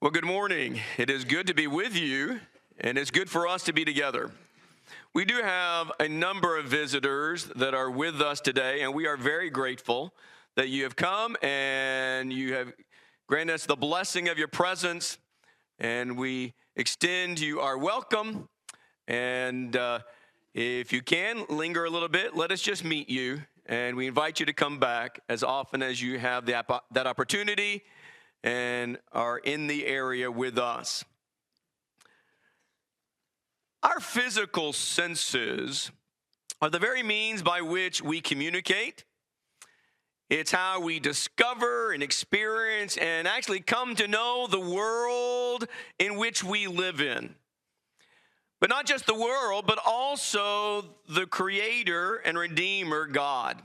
Well, good morning. It is good to be with you, and it's good for us to be together. We do have a number of visitors that are with us today, and we are very grateful that you have come and you have granted us the blessing of your presence, and we extend you our welcome. And uh, if you can, linger a little bit, let us just meet you, and we invite you to come back as often as you have the, that opportunity and are in the area with us. Our physical senses are the very means by which we communicate. It's how we discover and experience and actually come to know the world in which we live in. But not just the world, but also the Creator and Redeemer, God.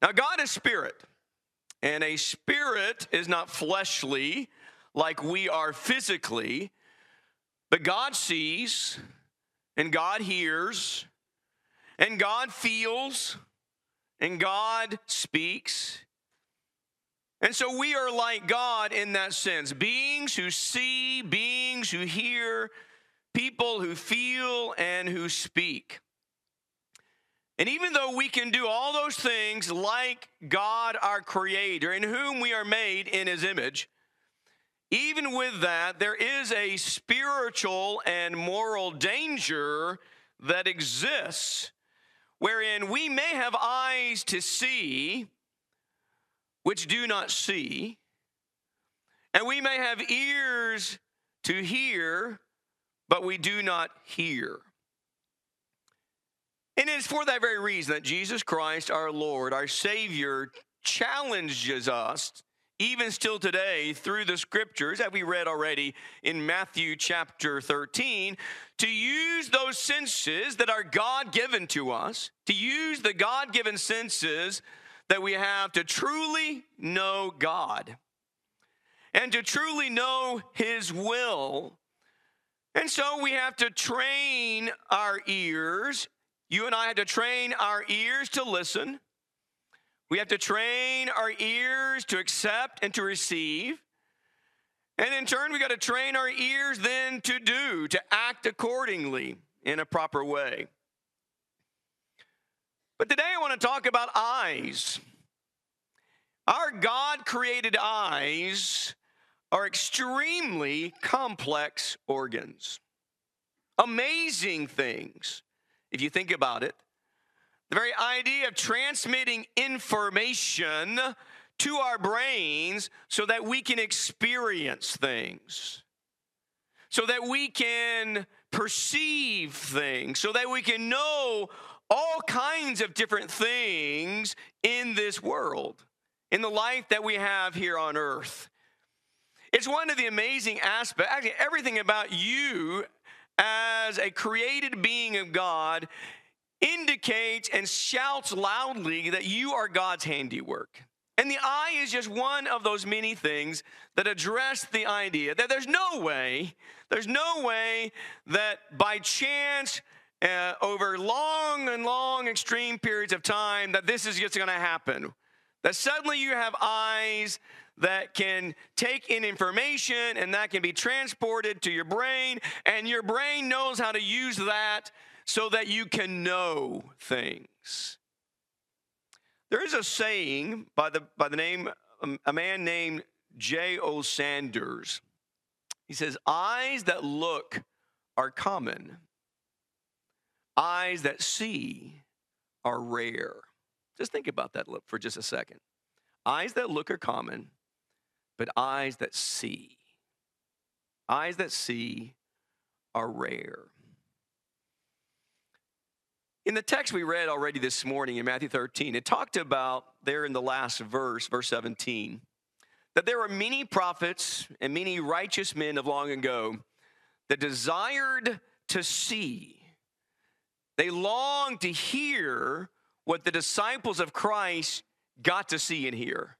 Now, God is spirit. And a spirit is not fleshly like we are physically, but God sees and God hears and God feels and God speaks. And so we are like God in that sense beings who see, beings who hear, people who feel and who speak. And even though we can do all those things like God, our Creator, in whom we are made in His image, even with that, there is a spiritual and moral danger that exists wherein we may have eyes to see which do not see, and we may have ears to hear, but we do not hear. And it is for that very reason that Jesus Christ, our Lord, our Savior, challenges us, even still today, through the scriptures that we read already in Matthew chapter 13, to use those senses that are God given to us, to use the God given senses that we have to truly know God and to truly know His will. And so we have to train our ears you and I have to train our ears to listen. We have to train our ears to accept and to receive. And in turn, we got to train our ears then to do, to act accordingly in a proper way. But today I want to talk about eyes. Our God created eyes are extremely complex organs, amazing things if you think about it. The very idea of transmitting information to our brains so that we can experience things, so that we can perceive things, so that we can know all kinds of different things in this world, in the life that we have here on earth. It's one of the amazing aspects, actually, everything about you as a created being of God indicates and shouts loudly that you are God's handiwork. And the eye is just one of those many things that address the idea that there's no way, there's no way that by chance, uh, over long and long extreme periods of time, that this is just to happen. That suddenly you have eyes that can take in information and that can be transported to your brain, and your brain knows how to use that so that you can know things. There is a saying by the, by the name, um, a man named J.O. Sanders. He says, Eyes that look are common, eyes that see are rare. Just think about that for just a second. Eyes that look are common, but eyes that see. Eyes that see are rare. In the text we read already this morning in Matthew 13, it talked about there in the last verse, verse 17, that there were many prophets and many righteous men of long ago that desired to see. They longed to hear what the disciples of Christ got to see and hear.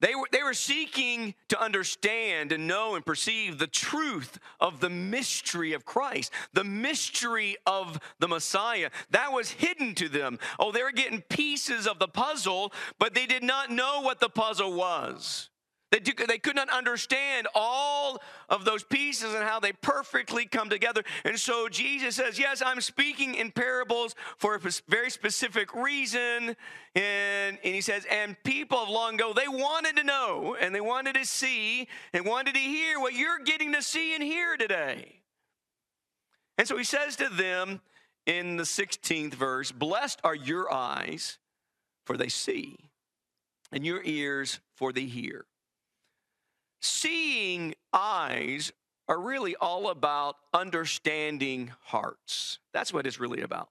They were, they were seeking to understand and know and perceive the truth of the mystery of Christ, the mystery of the Messiah. That was hidden to them. Oh, they were getting pieces of the puzzle, but they did not know what the puzzle was. They, they could not understand all of those pieces and how they perfectly come together. And so Jesus says, Yes, I'm speaking in parables for a very specific reason. And, and he says, And people of long ago, they wanted to know and they wanted to see and wanted to hear what you're getting to see and hear today. And so he says to them in the 16th verse, Blessed are your eyes, for they see, and your ears, for they hear. Seeing eyes are really all about understanding hearts. That's what it's really about.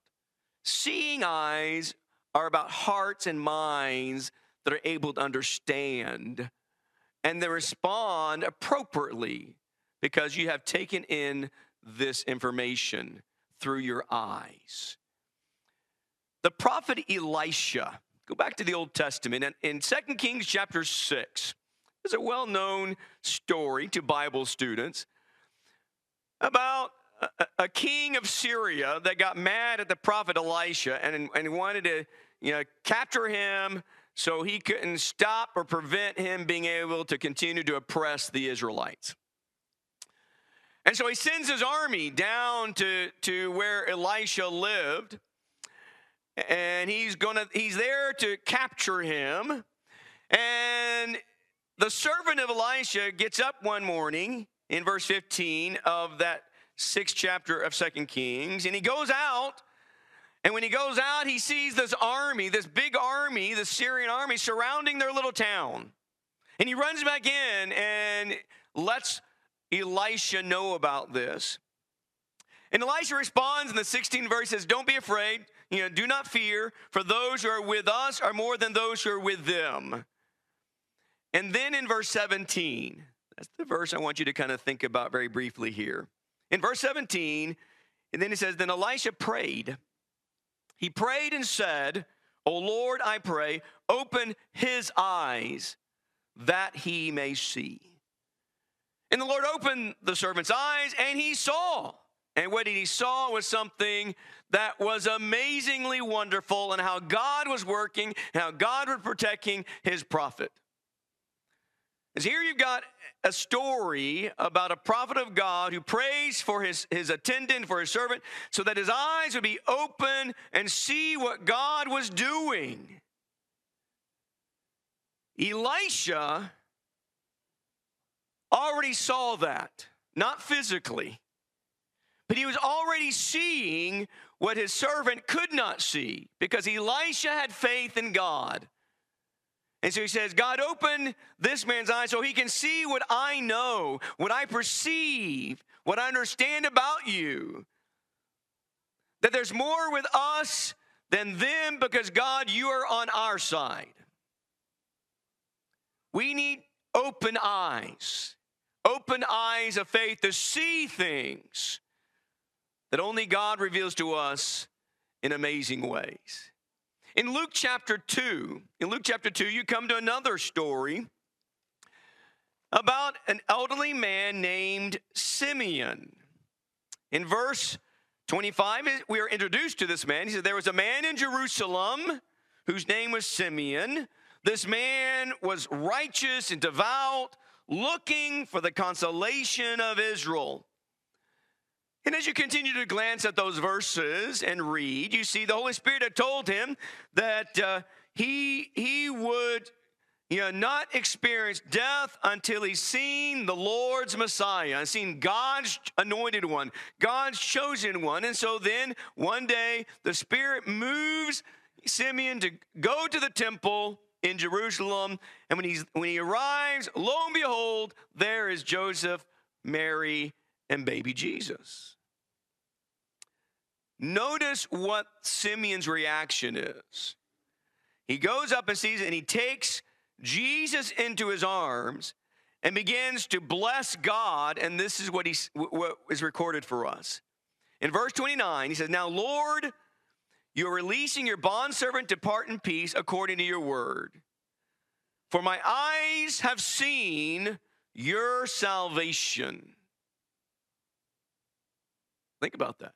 Seeing eyes are about hearts and minds that are able to understand and they respond appropriately because you have taken in this information through your eyes. The prophet Elisha, go back to the Old Testament, and in 2 Kings chapter 6, is a well known story to Bible students about a, a, king of Syria that got mad at the prophet Elisha and, and wanted to you know, capture him so he couldn't stop or prevent him being able to continue to oppress the Israelites. And so he sends his army down to, to where Elisha lived. And he's gonna he's there to capture him. And the servant of Elisha gets up one morning in verse 15 of that sixth chapter of Second Kings, and he goes out. And when he goes out, he sees this army, this big army, the Syrian army surrounding their little town. And he runs back in and lets Elisha know about this. And Elisha responds in the 16th verse says, Don't be afraid, you know, do not fear, for those who are with us are more than those who are with them. And then in verse 17, that's the verse I want you to kind of think about very briefly here. In verse 17, and then he says, Then Elisha prayed. He prayed and said, O Lord, I pray, open his eyes that he may see. And the Lord opened the servant's eyes, and he saw. And what he saw was something that was amazingly wonderful, and how God was working, how God was protecting his prophet. Is here you've got a story about a prophet of God who prays for his, his attendant, for his servant, so that his eyes would be open and see what God was doing. Elisha already saw that, not physically, but he was already seeing what his servant could not see because Elisha had faith in God. And so he says, God, open this man's eyes so he can see what I know, what I perceive, what I understand about you. That there's more with us than them because, God, you are on our side. We need open eyes, open eyes of faith to see things that only God reveals to us in amazing ways. In Luke chapter 2, in Luke chapter 2, you come to another story about an elderly man named Simeon. In verse 25, we are introduced to this man. He said, There was a man in Jerusalem whose name was Simeon. This man was righteous and devout, looking for the consolation of Israel. And as you continue to glance at those verses and read, you see the Holy Spirit had told him that uh, he, he would you know, not experience death until he's seen the Lord's Messiah, seen God's anointed one, God's chosen one. And so then one day the Spirit moves Simeon to go to the temple in Jerusalem. And when, he's, when he arrives, lo and behold, there is Joseph, Mary, and baby Jesus. Notice what Simeon's reaction is. He goes up and sees and he takes Jesus into his arms and begins to bless God. And this is what, he, what is recorded for us. In verse 29, he says, Now, Lord, you're releasing your bondservant to depart in peace according to your word. For my eyes have seen your salvation. Think about that.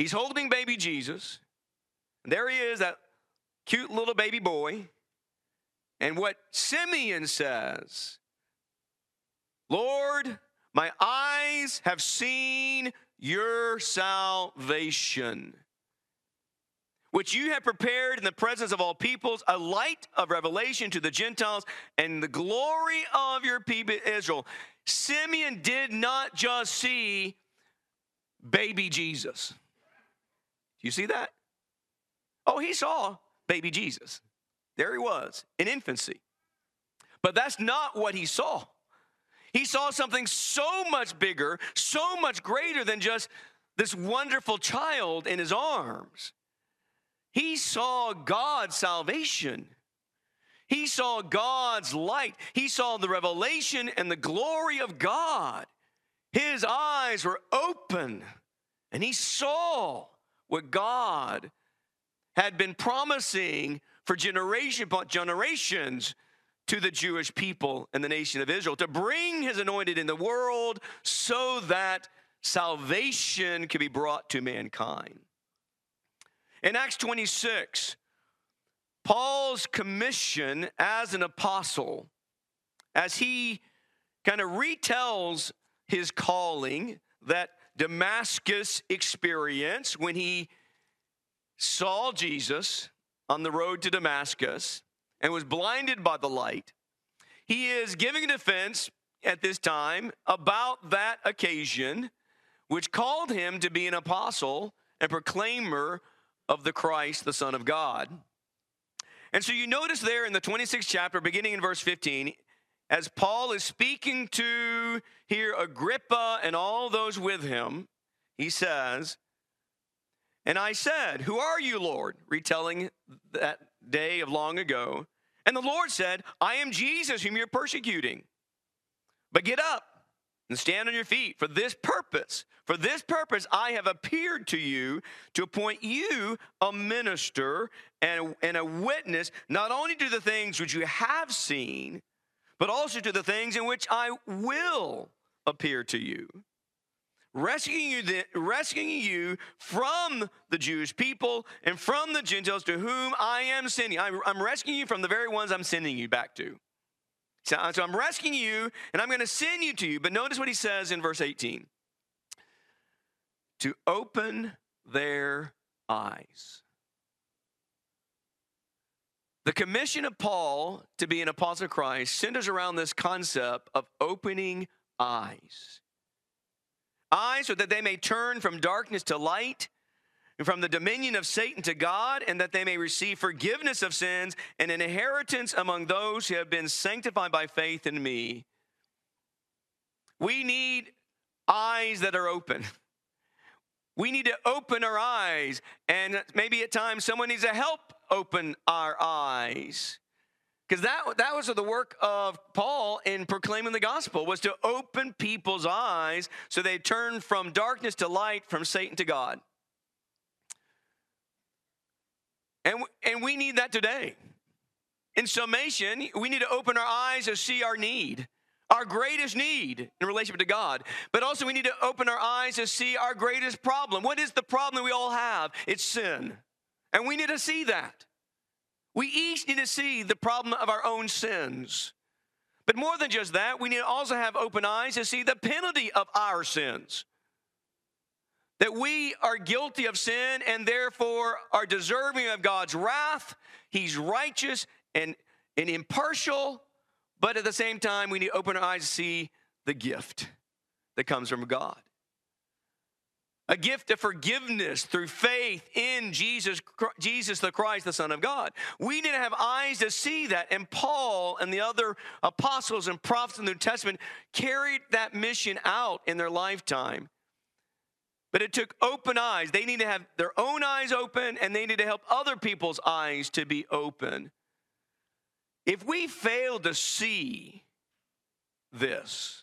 He's holding baby Jesus. There he is, that cute little baby boy. And what Simeon says Lord, my eyes have seen your salvation, which you have prepared in the presence of all peoples, a light of revelation to the Gentiles and the glory of your people Israel. Simeon did not just see baby Jesus. You see that? Oh, he saw baby Jesus. There he was in infancy. But that's not what he saw. He saw something so much bigger, so much greater than just this wonderful child in his arms. He saw God's salvation. He saw God's light. He saw the revelation and the glory of God. His eyes were open and he saw what God had been promising for generation upon generations to the Jewish people and the nation of Israel to bring his anointed in the world so that salvation could be brought to mankind. In Acts 26, Paul's commission as an apostle, as he kind of retells his calling, that Damascus experience when he saw Jesus on the road to Damascus and was blinded by the light. He is giving a defense at this time about that occasion, which called him to be an apostle and proclaimer of the Christ, the Son of God. And so you notice there in the 26th chapter, beginning in verse 15, as Paul is speaking to here Agrippa and all those with him, he says, And I said, Who are you, Lord? Retelling that day of long ago. And the Lord said, I am Jesus whom you're persecuting. But get up and stand on your feet for this purpose. For this purpose, I have appeared to you to appoint you a minister and, and a witness, not only to the things which you have seen, but also to the things in which I will appear to you rescuing you, the, rescuing you from the Jewish people and from the Gentiles to whom I am sending. I'm, I'm rescuing you from the very ones I'm sending you back to. So, uh, so I'm rescuing you and I'm going to send you to you. But notice what he says in verse 18 to open their eyes. The commission of Paul to be an apostle of Christ centers around this concept of opening eyes eyes so that they may turn from darkness to light and from the dominion of Satan to God, and that they may receive forgiveness of sins and an inheritance among those who have been sanctified by faith in me. We need eyes that are open. We need to open our eyes, and maybe at times someone needs to help open our eyes. Because that, that was the work of Paul in proclaiming the gospel, was to open people's eyes so they turn from darkness to light, from Satan to God. And, and we need that today. In summation, we need to open our eyes to see our need, our greatest need in relationship to God. But also, we need to open our eyes to see our greatest problem. What is the problem we all have? It's sin. And we need to see that. We each need to see the problem of our own sins. But more than just that, we need to also have open eyes to see the penalty of our sins. That we are guilty of sin and therefore are deserving of God's wrath. He's righteous and, and impartial, but at the same time, we need to open our eyes to see the gift that comes from God a gift of forgiveness through faith in Jesus, Jesus the Christ, the Son of God. We need to have eyes to see that. And Paul and the other apostles and prophets in the New Testament carried that mission out in their lifetime. But it took open eyes. They need to have their own eyes open and they need to help other people's eyes to be open. If we fail to see this,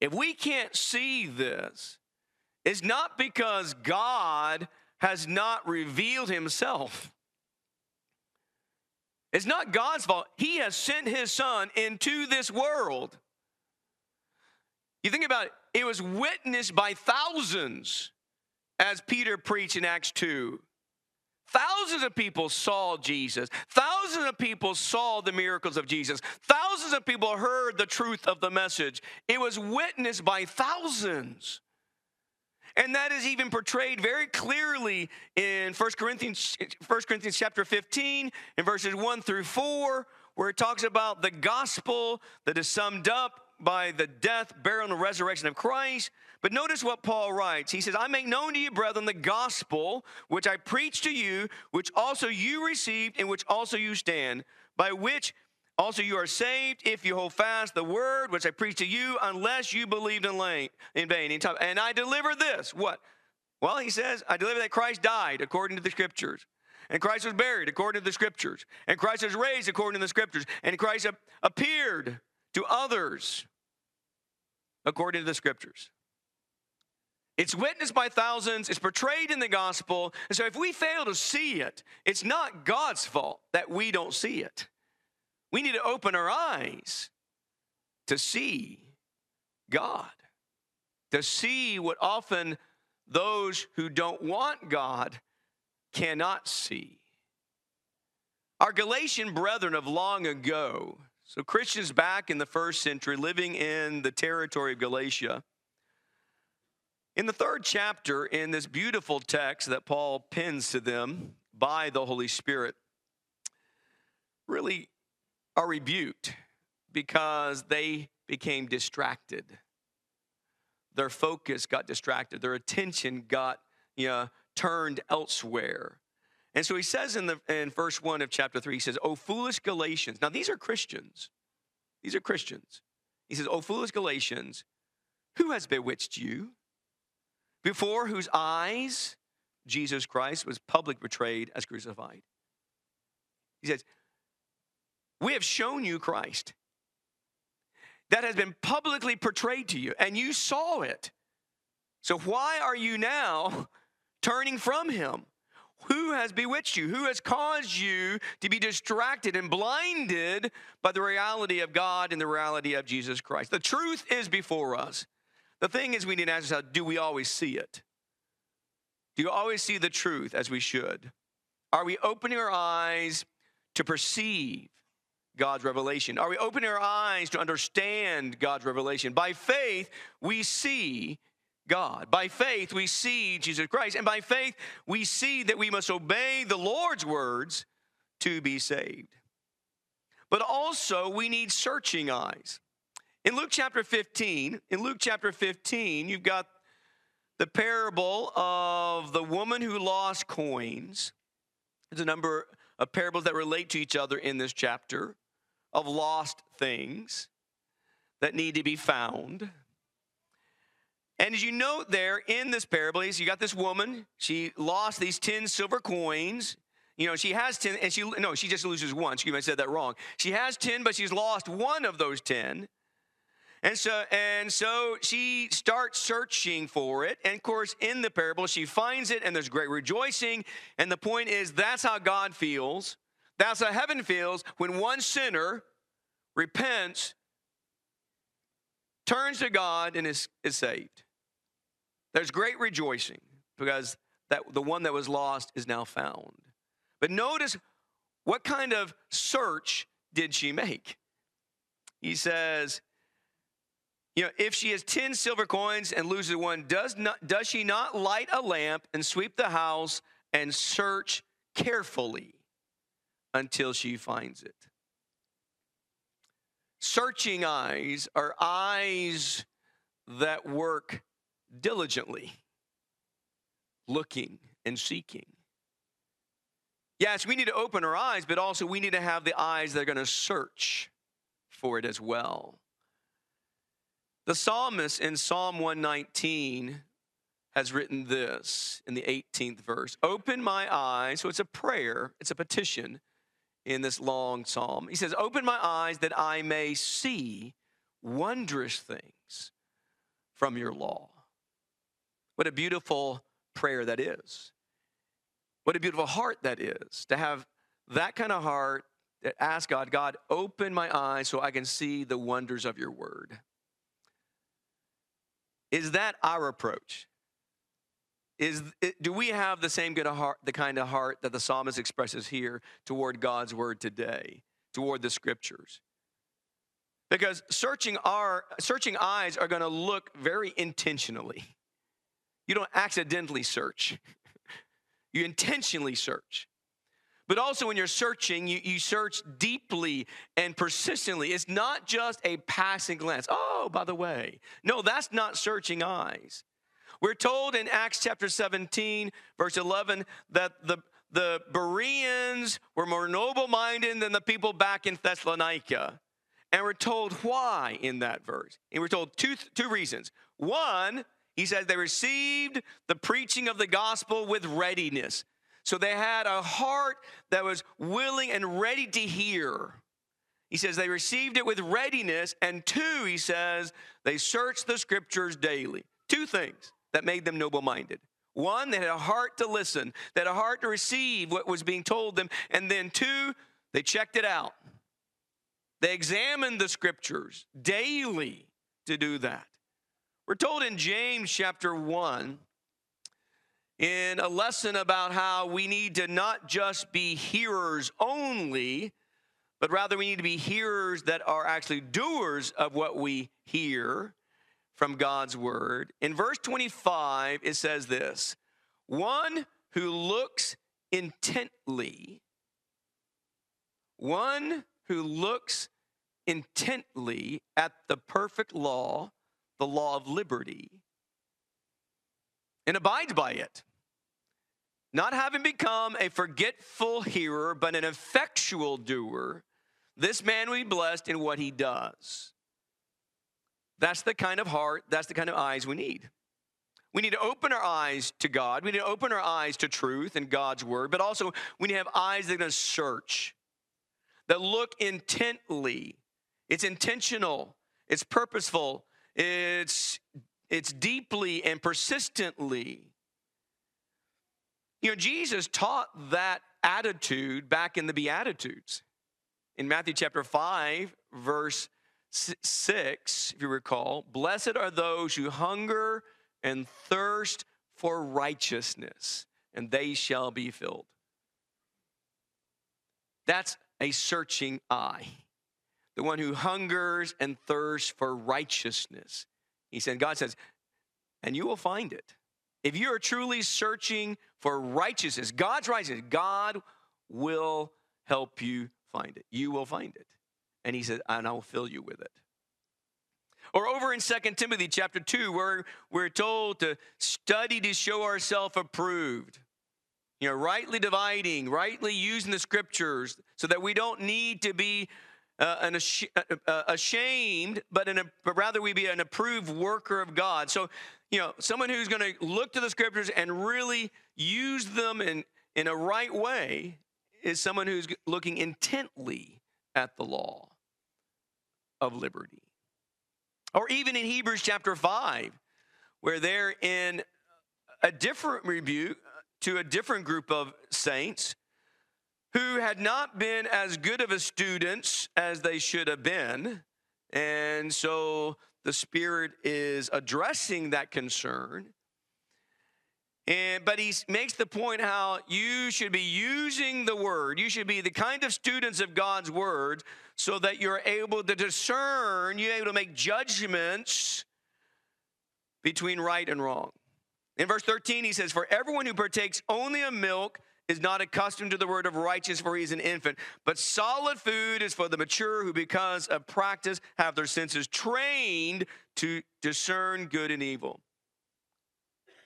if we can't see this, is not because God has not revealed himself. It's not God's fault. He has sent his son into this world. You think about it, it was witnessed by thousands as Peter preached in Acts 2. Thousands of people saw Jesus. Thousands of people saw the miracles of Jesus. Thousands of people heard the truth of the message. It was witnessed by thousands. And that is even portrayed very clearly in 1 Corinthians, 1 Corinthians chapter 15, in verses 1 through 4, where it talks about the gospel that is summed up by the death, burial, and resurrection of Christ. But notice what Paul writes. He says, I make known to you, brethren, the gospel which I preached to you, which also you received, in which also you stand, by which also you are saved if you hold fast the word which I preached to you, unless you believed in, vain. And I deliver this. What? Well, he says, I deliver that Christ died according to the scriptures. And Christ was buried according to the scriptures. And Christ was raised according to the scriptures. And Christ appeared to others according to the scriptures. It's witnessed by thousands, it's portrayed in the gospel. And so if we fail to see it, it's not God's fault that we don't see it. We need to open our eyes to see God, to see what often those who don't want God cannot see. Our Galatian brethren of long ago so, Christians back in the first century living in the territory of Galatia. In the third chapter, in this beautiful text that Paul pins to them by the Holy Spirit, really are rebuked because they became distracted. Their focus got distracted, their attention got you know, turned elsewhere. And so he says in the in verse 1 of chapter 3, he says, Oh, foolish Galatians. Now, these are Christians. These are Christians. He says, Oh, foolish Galatians, who has bewitched you? Before whose eyes Jesus Christ was publicly betrayed as crucified. He says, We have shown you Christ that has been publicly portrayed to you, and you saw it. So why are you now turning from him? Who has bewitched you? Who has caused you to be distracted and blinded by the reality of God and the reality of Jesus Christ? The truth is before us. The thing is, we need to ask ourselves do we always see it? Do you always see the truth as we should? Are we opening our eyes to perceive God's revelation? Are we opening our eyes to understand God's revelation? By faith, we see God. By faith, we see Jesus Christ. And by faith, we see that we must obey the Lord's words to be saved. But also, we need searching eyes. In Luke chapter 15, in Luke chapter 15, you've got the parable of the woman who lost coins. There's a number of parables that relate to each other in this chapter of lost things that need to be found. And as you note there in this parable, you got this woman, she lost these 10 silver coins. You know, she has 10, and she, no, she just loses one. Excuse me, I said that wrong. She has 10, but she's lost one of those 10. And so, and so she starts searching for it. And of course, in the parable, she finds it, and there's great rejoicing. And the point is, that's how God feels. That's how heaven feels when one sinner repents, turns to God, and is, is saved. There's great rejoicing because that the one that was lost is now found. But notice what kind of search did she make? He says, you know, if she has 10 silver coins and loses one, does not does she not light a lamp and sweep the house and search carefully until she finds it? Searching eyes are eyes that work diligently, looking and seeking. Yes, we need to open our eyes, but also we need to have the eyes that are going to search for it as well. The psalmist in Psalm 119 has written this in the 18th verse Open my eyes. So it's a prayer, it's a petition in this long psalm. He says, Open my eyes that I may see wondrous things from your law. What a beautiful prayer that is. What a beautiful heart that is to have that kind of heart that asks God, God, open my eyes so I can see the wonders of your word. Is that our approach? Is do we have the same good heart, the kind of heart that the psalmist expresses here toward God's word today, toward the scriptures? Because searching our searching eyes are going to look very intentionally. You don't accidentally search. You intentionally search. But also, when you're searching, you, you search deeply and persistently. It's not just a passing glance. Oh, by the way. No, that's not searching eyes. We're told in Acts chapter 17, verse 11, that the, the Bereans were more noble minded than the people back in Thessalonica. And we're told why in that verse. And we're told two, two reasons. One, he says they received the preaching of the gospel with readiness. So they had a heart that was willing and ready to hear. He says they received it with readiness. And two, he says, they searched the scriptures daily. Two things that made them noble minded. One, they had a heart to listen, they had a heart to receive what was being told them. And then two, they checked it out. They examined the scriptures daily to do that. We're told in James chapter 1 in a lesson about how we need to not just be hearers only, but rather we need to be hearers that are actually doers of what we hear from God's word. In verse 25, it says this one who looks intently, one who looks intently at the perfect law, the law of liberty and abides by it. Not having become a forgetful hearer, but an effectual doer, this man will be blessed in what he does. That's the kind of heart, that's the kind of eyes we need. We need to open our eyes to God. We need to open our eyes to truth and God's word, but also we need to have eyes that are going to search, that look intently. It's intentional, it's purposeful, it's it's deeply and persistently. You know, Jesus taught that attitude back in the Beatitudes. In Matthew chapter 5, verse 6, if you recall, blessed are those who hunger and thirst for righteousness, and they shall be filled. That's a searching eye. The one who hungers and thirsts for righteousness. He said, God says, and you will find it. If you are truly searching for righteousness, God's righteousness, God will help you find it. You will find it. And he said, and I will fill you with it. Or over in Second Timothy chapter 2, where we're told to study to show ourselves approved. You know, rightly dividing, rightly using the scriptures so that we don't need to be uh, an ash- uh, uh, ashamed, but, a, but rather we be an approved worker of God. So, you know, someone who's going to look to the scriptures and really use them in, in a right way is someone who's looking intently at the law of liberty. Or even in Hebrews chapter 5, where they're in a different rebuke uh, to a different group of saints who had not been as good of a students as they should have been. And so the Spirit is addressing that concern. And, but he makes the point how you should be using the word. You should be the kind of students of God's word so that you're able to discern, you're able to make judgments between right and wrong. In verse 13, he says, For everyone who partakes only of milk is not accustomed to the word of righteousness, for he is an infant. But solid food is for the mature who, because of practice, have their senses trained to discern good and evil.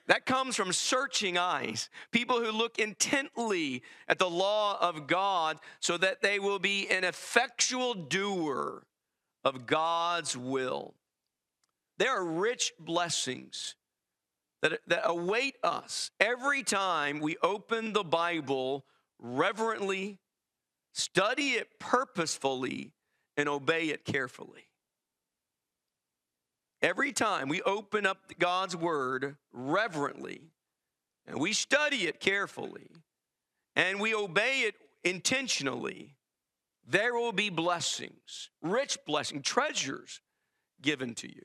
That comes from searching eyes, people who look intently at the law of God so that they will be an effectual doer of God's will. There are rich blessings that, that await us every time we open the Bible reverently, study it purposefully, and obey it carefully. Every time we open up God's Word reverently, and we study it carefully, and we obey it intentionally, there will be blessings, rich blessings, treasures given to you.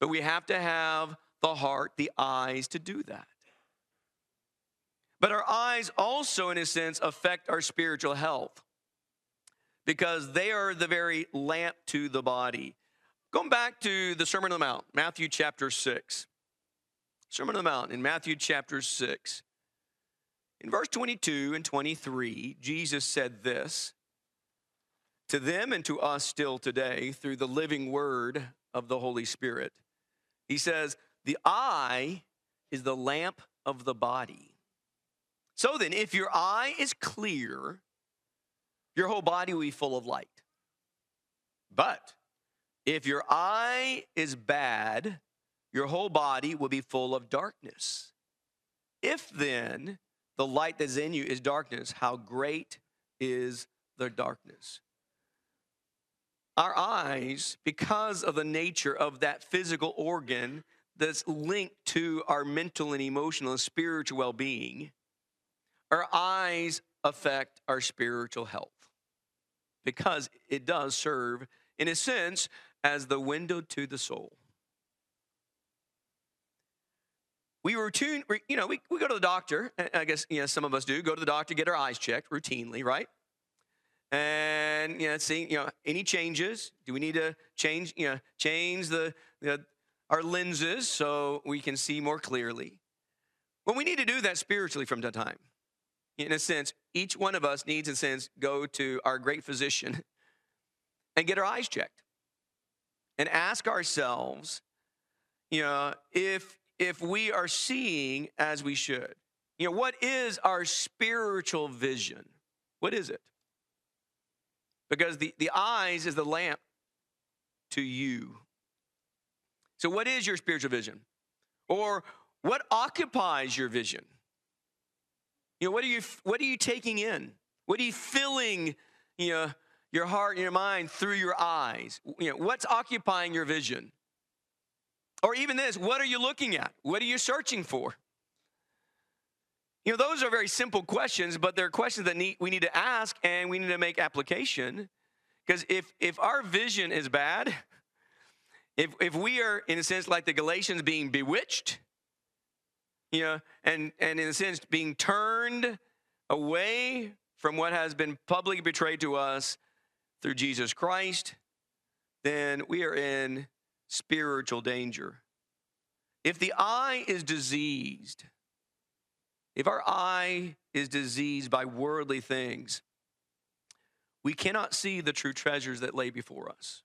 But we have to have the heart, the eyes to do that. But our eyes also, in a sense, affect our spiritual health because they are the very lamp to the body. Going back to the Sermon on the Mount, Matthew chapter 6. Sermon on the Mount in Matthew chapter 6. In verse 22 and 23, Jesus said this to them and to us still today through the living word of the Holy Spirit. He says, The eye is the lamp of the body. So then, if your eye is clear, your whole body will be full of light. But if your eye is bad, your whole body will be full of darkness. If then the light that's in you is darkness, how great is the darkness? Our eyes, because of the nature of that physical organ that's linked to our mental and emotional and spiritual well being, our eyes affect our spiritual health because it does serve, in a sense, as the window to the soul. We routine, you know, we, we go to the doctor. I guess, you know, some of us do go to the doctor, get our eyes checked routinely, right? And, you know, see, you know, any changes? Do we need to change, you know, change the, the our lenses so we can see more clearly? Well, we need to do that spiritually from time to time in a sense, each one of us needs, in a sense, go to our great physician and get our eyes checked and ask ourselves, you know, if if we are seeing as we should. You know, what is our spiritual vision? What is it? Because the, the eyes is the lamp to you. So, what is your spiritual vision? Or what occupies your vision? You know, what are you what are you taking in? What are you filling, you know, your heart and your mind through your eyes? You know, what's occupying your vision? Or even this, what are you looking at? What are you searching for? You know, those are very simple questions, but they're questions that need, we need to ask and we need to make application. Because if if our vision is bad, if if we are in a sense like the Galatians being bewitched, you know, and, and in a sense, being turned away from what has been publicly betrayed to us through Jesus Christ, then we are in spiritual danger. If the eye is diseased, if our eye is diseased by worldly things, we cannot see the true treasures that lay before us.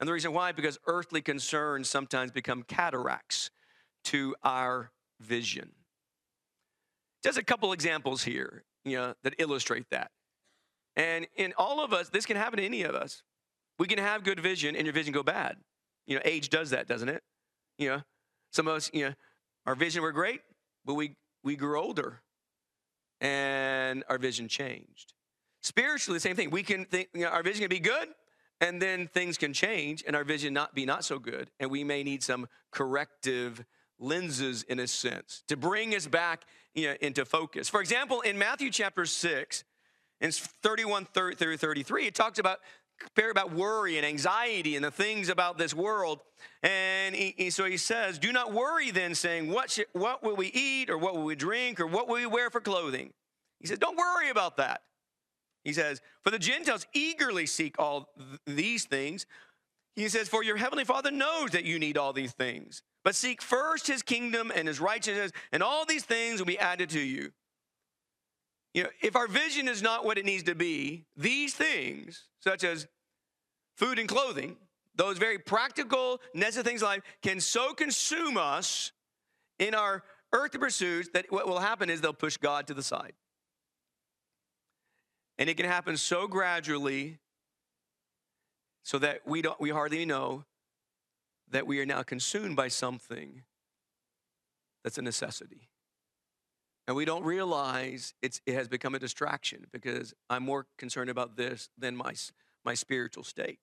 And the reason why, because earthly concerns sometimes become cataracts to our vision. Just a couple examples here, you know, that illustrate that. And in all of us, this can happen to any of us. We can have good vision and your vision go bad. You know, age does that, doesn't it? You know, some of us, you know, our vision were great, but we we grew older and our vision changed. Spiritually, the same thing. We can think you know, our vision can be good, and then things can change and our vision not be not so good, and we may need some corrective lenses in a sense to bring us back you know, into focus. For example, in Matthew chapter 6, in 31 through 33, it talks about about worry and anxiety and the things about this world. And he, he, so he says, Do not worry then, saying, what, what will we eat, or what will we drink, or what will we wear for clothing? He says, Don't worry about that. He says, For the Gentiles eagerly seek all th- these things. He says, For your heavenly Father knows that you need all these things. But seek first his kingdom and his righteousness, and all these things will be added to you. You know, if our vision is not what it needs to be, these things, such as food and clothing, those very practical, necessary things in life, can so consume us in our earthly pursuits that what will happen is they'll push God to the side. And it can happen so gradually so that we don't we hardly know that we are now consumed by something that's a necessity. And we don't realize it has become a distraction because I'm more concerned about this than my, my spiritual state.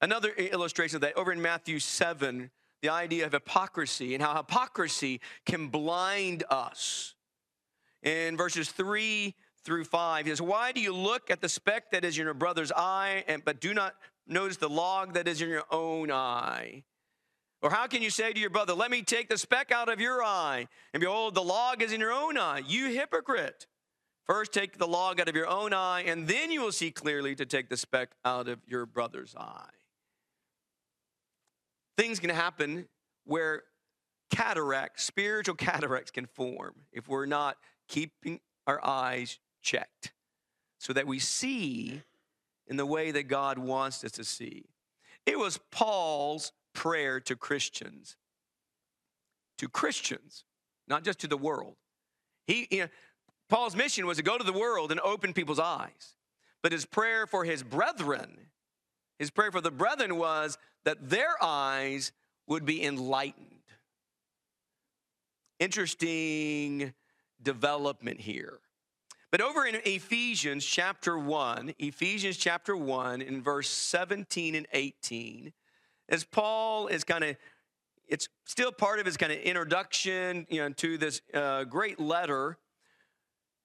Another illustration of that over in Matthew 7, the idea of hypocrisy and how hypocrisy can blind us. In verses 3 through 5, he says, Why do you look at the speck that is in your brother's eye, and, but do not Notice the log that is in your own eye. Or how can you say to your brother, Let me take the speck out of your eye, and behold, the log is in your own eye? You hypocrite. First, take the log out of your own eye, and then you will see clearly to take the speck out of your brother's eye. Things can happen where cataracts, spiritual cataracts, can form if we're not keeping our eyes checked so that we see in the way that God wants us to see. It was Paul's prayer to Christians, to Christians, not just to the world. He, you know, Paul's mission was to go to the world and open people's eyes. But his prayer for his brethren, his prayer for the brethren was that their eyes would be enlightened. Interesting development here. But over in Ephesians chapter 1, Ephesians chapter 1, in verse 17 and 18, as Paul is kind of, it's still part of his kind of introduction you know, to this uh, great letter,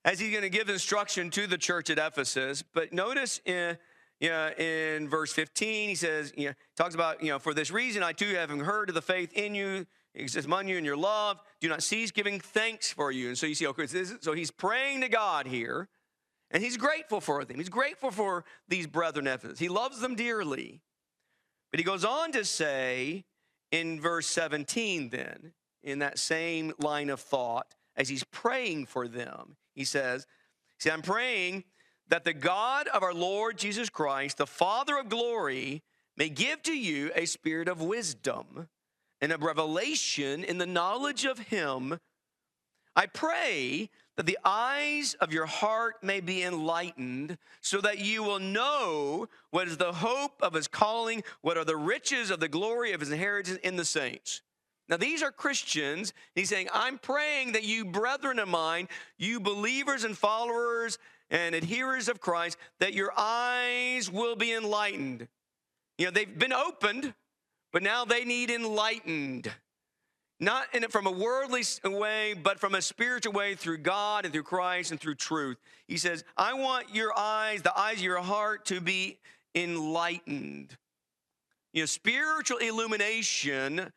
as he's going to give instruction to the church at Ephesus. But notice in, you know, in verse 15, he says, you know, talks about, you know, for this reason I too having heard of the faith in you, exists among you in your love, do not cease giving thanks for you. And so you see, okay, so he's praying to God here, and he's grateful for them. He's grateful for these brethren Ephesus. He loves them dearly. But he goes on to say in verse 17, then, in that same line of thought, as he's praying for them, he says, See, I'm praying that the God of our Lord Jesus Christ, the Father of glory, may give to you a spirit of wisdom and of revelation in the knowledge of him. I pray that the eyes of your heart may be enlightened, so that you will know what is the hope of his calling, what are the riches of the glory of his inheritance in the saints. Now, these are Christians. He's saying, I'm praying that you, brethren of mine, you believers and followers and adherers of Christ, that your eyes will be enlightened. You know, they've been opened, but now they need enlightened not in it from a worldly way, but from a spiritual way through God and through Christ and through truth. He says, I want your eyes, the eyes of your heart, to be enlightened. You know, spiritual illumination,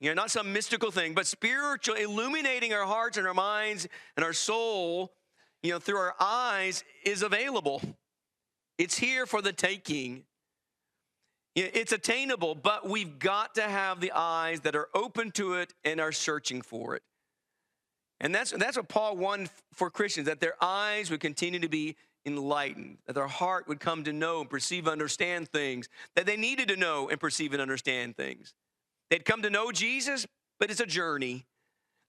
you know, not some mystical thing, but spiritual illuminating our hearts and our minds and our soul, you know, through our eyes is available. It's here for the taking. It's attainable, but we've got to have the eyes that are open to it and are searching for it. And that's, that's what Paul wanted for Christians, that their eyes would continue to be enlightened, that their heart would come to know and perceive and understand things that they needed to know and perceive and understand things. They'd come to know Jesus, but it's a journey.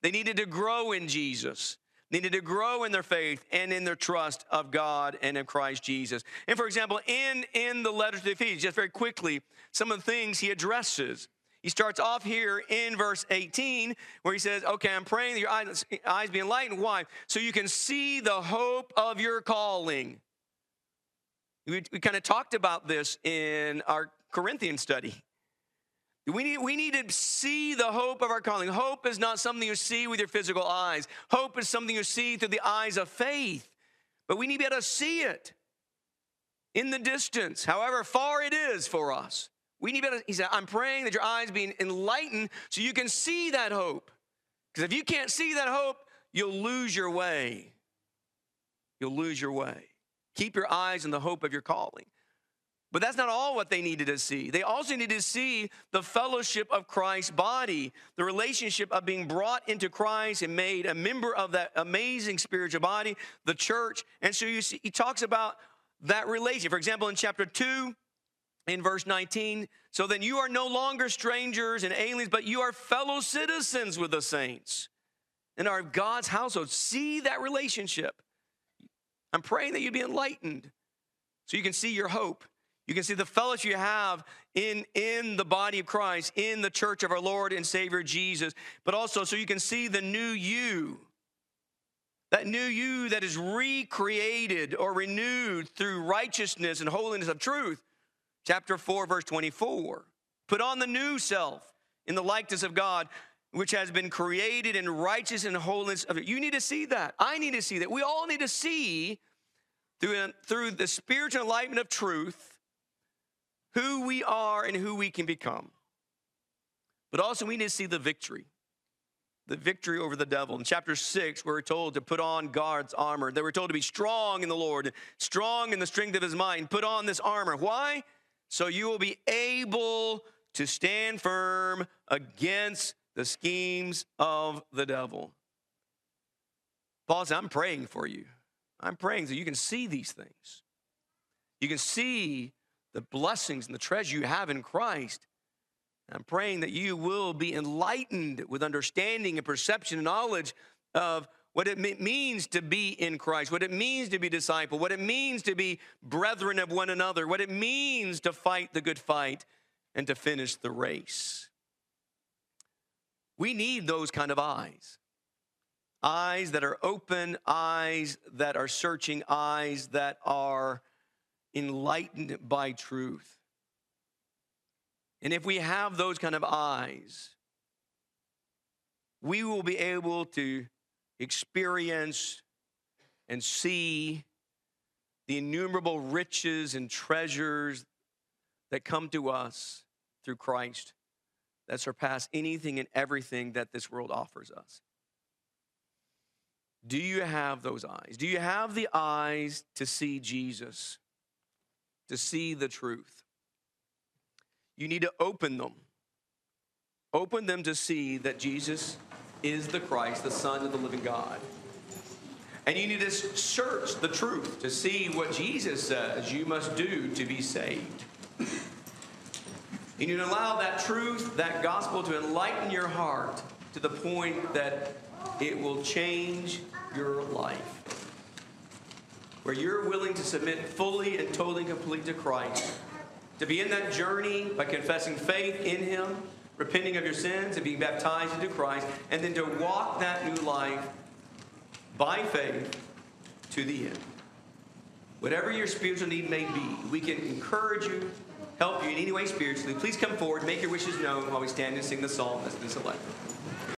They needed to grow in Jesus needed to grow in their faith and in their trust of God and of Christ Jesus. And for example, in, in the letter to the Ephesians, just very quickly, some of the things he addresses. He starts off here in verse 18 where he says, Okay, I'm praying that your eyes, eyes be enlightened. Why? So you can see the hope of your calling. We, we kind of talked about this in our Corinthian study. We need, we need to see the hope of our calling. Hope is not something you see with your physical eyes. Hope is something you see through the eyes of faith. But we need to be able to see it in the distance, however far it is for us. We need to be able to, he said, I'm praying that your eyes be enlightened so you can see that hope. Because if you can't see that hope, you'll lose your way. You'll lose your way. Keep your eyes on the hope of your calling. But that's not all what they needed to see. They also needed to see the fellowship of Christ's body, the relationship of being brought into Christ and made a member of that amazing spiritual body, the church. And so you see, he talks about that relation. For example, in chapter 2, in verse 19, so then you are no longer strangers and aliens, but you are fellow citizens with the saints and are God's household. See that relationship. I'm praying that you'd be enlightened so you can see your hope you can see the fellowship you have in, in the body of Christ, in the church of our Lord and Savior Jesus, but also so you can see the new you. That new you that is recreated or renewed through righteousness and holiness of truth. Chapter 4, verse 24. Put on the new self in the likeness of God, which has been created in righteousness and holiness of it. You need to see that. I need to see that. We all need to see through, through the spiritual enlightenment of truth who we are and who we can become. But also, we need to see the victory the victory over the devil. In chapter 6, we're told to put on God's armor. They were told to be strong in the Lord, strong in the strength of his mind. Put on this armor. Why? So you will be able to stand firm against the schemes of the devil. Paul said, I'm praying for you. I'm praying so you can see these things. You can see the blessings and the treasure you have in Christ. I'm praying that you will be enlightened with understanding and perception and knowledge of what it means to be in Christ, what it means to be disciple, what it means to be brethren of one another, what it means to fight the good fight and to finish the race. We need those kind of eyes. Eyes that are open, eyes that are searching, eyes that are enlightened by truth. And if we have those kind of eyes, we will be able to experience and see the innumerable riches and treasures that come to us through Christ that surpass anything and everything that this world offers us. Do you have those eyes? Do you have the eyes to see Jesus, to see the truth? You need to open them. Open them to see that Jesus is the Christ, the Son of the living God. And you need to search the truth to see what Jesus says you must do to be saved. You need to allow that truth, that gospel, to enlighten your heart to the point that it will change your life. Where you're willing to submit fully and totally complete to Christ to be in that journey by confessing faith in Him, repenting of your sins, and being baptized into Christ, and then to walk that new life by faith to the end. Whatever your spiritual need may be, we can encourage you, help you in any way spiritually. Please come forward, make your wishes known while we stand and sing the psalm that's been selected.